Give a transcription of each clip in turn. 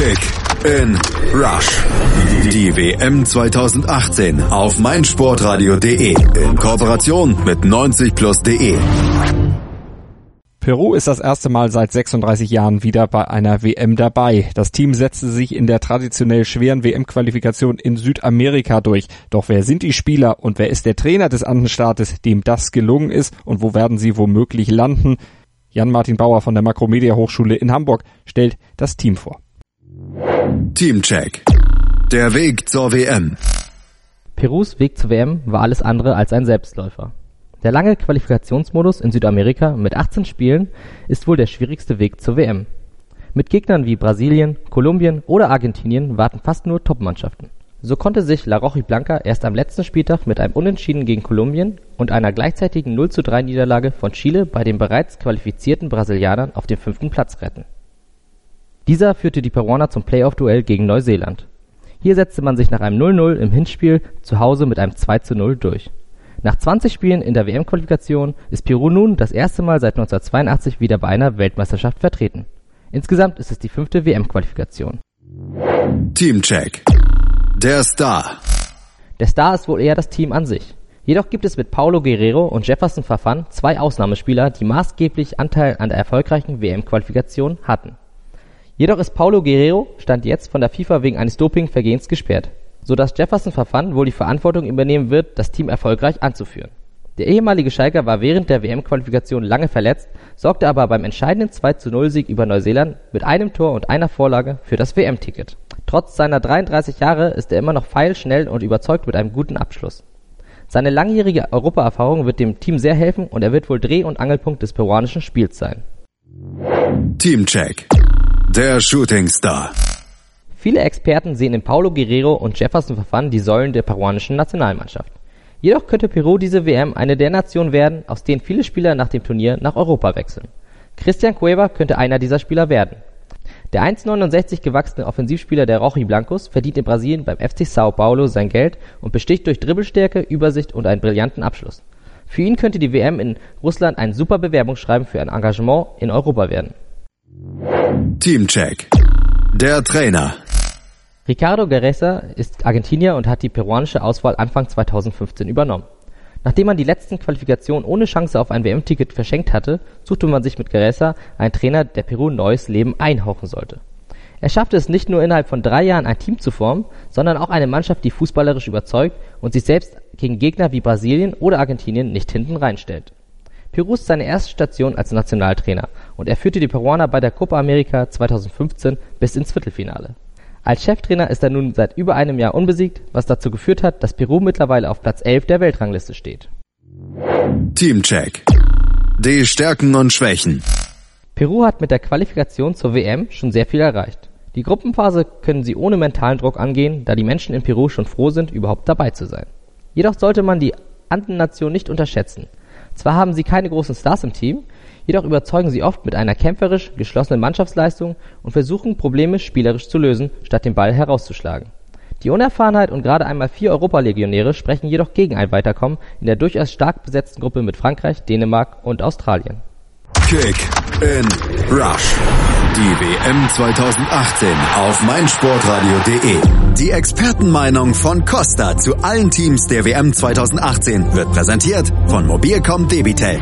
Kick in Rush. Die WM 2018 auf meinsportradio.de in Kooperation mit 90plus.de. Peru ist das erste Mal seit 36 Jahren wieder bei einer WM dabei. Das Team setzte sich in der traditionell schweren WM-Qualifikation in Südamerika durch. Doch wer sind die Spieler und wer ist der Trainer des Andenstaates, dem das gelungen ist und wo werden sie womöglich landen? Jan-Martin Bauer von der Makromedia Hochschule in Hamburg stellt das Team vor. Teamcheck. Der Weg zur WM. Perus Weg zur WM war alles andere als ein Selbstläufer. Der lange Qualifikationsmodus in Südamerika mit 18 Spielen ist wohl der schwierigste Weg zur WM. Mit Gegnern wie Brasilien, Kolumbien oder Argentinien warten fast nur Topmannschaften. So konnte sich La Rojiblanca erst am letzten Spieltag mit einem Unentschieden gegen Kolumbien und einer gleichzeitigen 0:3 Niederlage von Chile bei den bereits qualifizierten Brasilianern auf den fünften Platz retten. Dieser führte die Peruaner zum Playoff-Duell gegen Neuseeland. Hier setzte man sich nach einem 0:0 im Hinspiel zu Hause mit einem 2:0 durch nach 20 Spielen in der WM-Qualifikation ist Peru nun das erste Mal seit 1982 wieder bei einer Weltmeisterschaft vertreten. Insgesamt ist es die fünfte WM-Qualifikation. Teamcheck. Der Star. Der Star ist wohl eher das Team an sich. Jedoch gibt es mit Paulo Guerrero und Jefferson Fafan zwei Ausnahmespieler, die maßgeblich Anteil an der erfolgreichen WM-Qualifikation hatten. Jedoch ist Paulo Guerrero stand jetzt von der FIFA wegen eines Dopingvergehens gesperrt so dass Jefferson Farfan wohl die Verantwortung übernehmen wird, das Team erfolgreich anzuführen. Der ehemalige Schalker war während der WM-Qualifikation lange verletzt, sorgte aber beim entscheidenden 2:0-Sieg über Neuseeland mit einem Tor und einer Vorlage für das WM-Ticket. Trotz seiner 33 Jahre ist er immer noch feilschnell und überzeugt mit einem guten Abschluss. Seine langjährige Europaerfahrung wird dem Team sehr helfen und er wird wohl Dreh- und Angelpunkt des peruanischen Spiels sein. Teamcheck. Der Shooting Star. Viele Experten sehen in Paulo Guerrero und Jefferson Farfán die Säulen der peruanischen Nationalmannschaft. Jedoch könnte Peru diese WM eine der Nationen werden, aus denen viele Spieler nach dem Turnier nach Europa wechseln. Christian Cueva könnte einer dieser Spieler werden. Der 1,69 gewachsene Offensivspieler der Rojiblancos verdient in Brasilien beim FC Sao Paulo sein Geld und besticht durch Dribbelstärke, Übersicht und einen brillanten Abschluss. Für ihn könnte die WM in Russland ein super Bewerbungsschreiben für ein Engagement in Europa werden. Teamcheck. Der Trainer. Ricardo Geresa ist Argentinier und hat die peruanische Auswahl Anfang 2015 übernommen. Nachdem man die letzten Qualifikationen ohne Chance auf ein WM-Ticket verschenkt hatte, suchte man sich mit Geresa einen Trainer, der Peru neues Leben einhauchen sollte. Er schaffte es nicht nur innerhalb von drei Jahren ein Team zu formen, sondern auch eine Mannschaft, die fußballerisch überzeugt und sich selbst gegen Gegner wie Brasilien oder Argentinien nicht hinten reinstellt. Peru ist seine erste Station als Nationaltrainer und er führte die Peruaner bei der Copa America 2015 bis ins Viertelfinale. Als Cheftrainer ist er nun seit über einem Jahr unbesiegt, was dazu geführt hat, dass Peru mittlerweile auf Platz 11 der Weltrangliste steht. Teamcheck. Die Stärken und Schwächen. Peru hat mit der Qualifikation zur WM schon sehr viel erreicht. Die Gruppenphase können sie ohne mentalen Druck angehen, da die Menschen in Peru schon froh sind, überhaupt dabei zu sein. Jedoch sollte man die Andennation nicht unterschätzen. Zwar haben sie keine großen Stars im Team, jedoch überzeugen sie oft mit einer kämpferisch geschlossenen Mannschaftsleistung und versuchen Probleme spielerisch zu lösen, statt den Ball herauszuschlagen. Die Unerfahrenheit und gerade einmal vier Europalegionäre sprechen jedoch gegen ein Weiterkommen in der durchaus stark besetzten Gruppe mit Frankreich, Dänemark und Australien. Kick in Rush. Die WM 2018 auf meinsportradio.de. Die Expertenmeinung von Costa zu allen Teams der WM 2018 wird präsentiert von Mobilcom Debitel.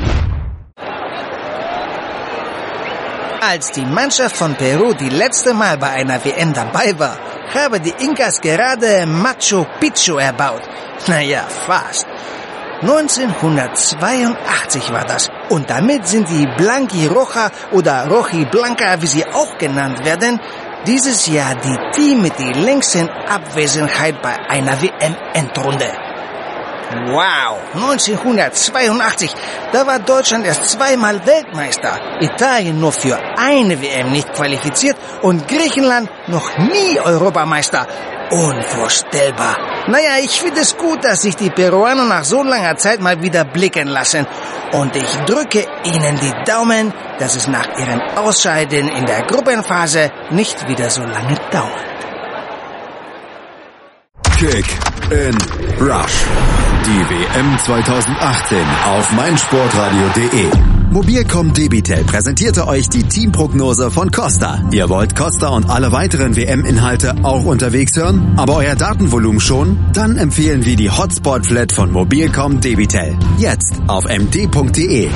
Als die Mannschaft von Peru die letzte Mal bei einer WM dabei war, haben die Inkas gerade Machu Picchu erbaut. Naja, fast. 1982 war das. Und damit sind die Blanqui Roja oder Roji Blanca, wie sie auch genannt werden, dieses Jahr die Team mit der längsten Abwesenheit bei einer WM-Endrunde. Wow, 1982, da war Deutschland erst zweimal Weltmeister, Italien nur für eine WM nicht qualifiziert und Griechenland noch nie Europameister. Unvorstellbar. Naja, ich finde es gut, dass sich die Peruaner nach so langer Zeit mal wieder blicken lassen. Und ich drücke ihnen die Daumen, dass es nach ihrem Ausscheiden in der Gruppenphase nicht wieder so lange dauert. Kick in Rush. Die WM 2018 auf meinsportradio.de. Mobilcom Debitel präsentierte euch die Teamprognose von Costa. Ihr wollt Costa und alle weiteren WM-Inhalte auch unterwegs hören, aber euer Datenvolumen schon? Dann empfehlen wir die Hotspot Flat von Mobilcom Debitel. Jetzt auf md.de.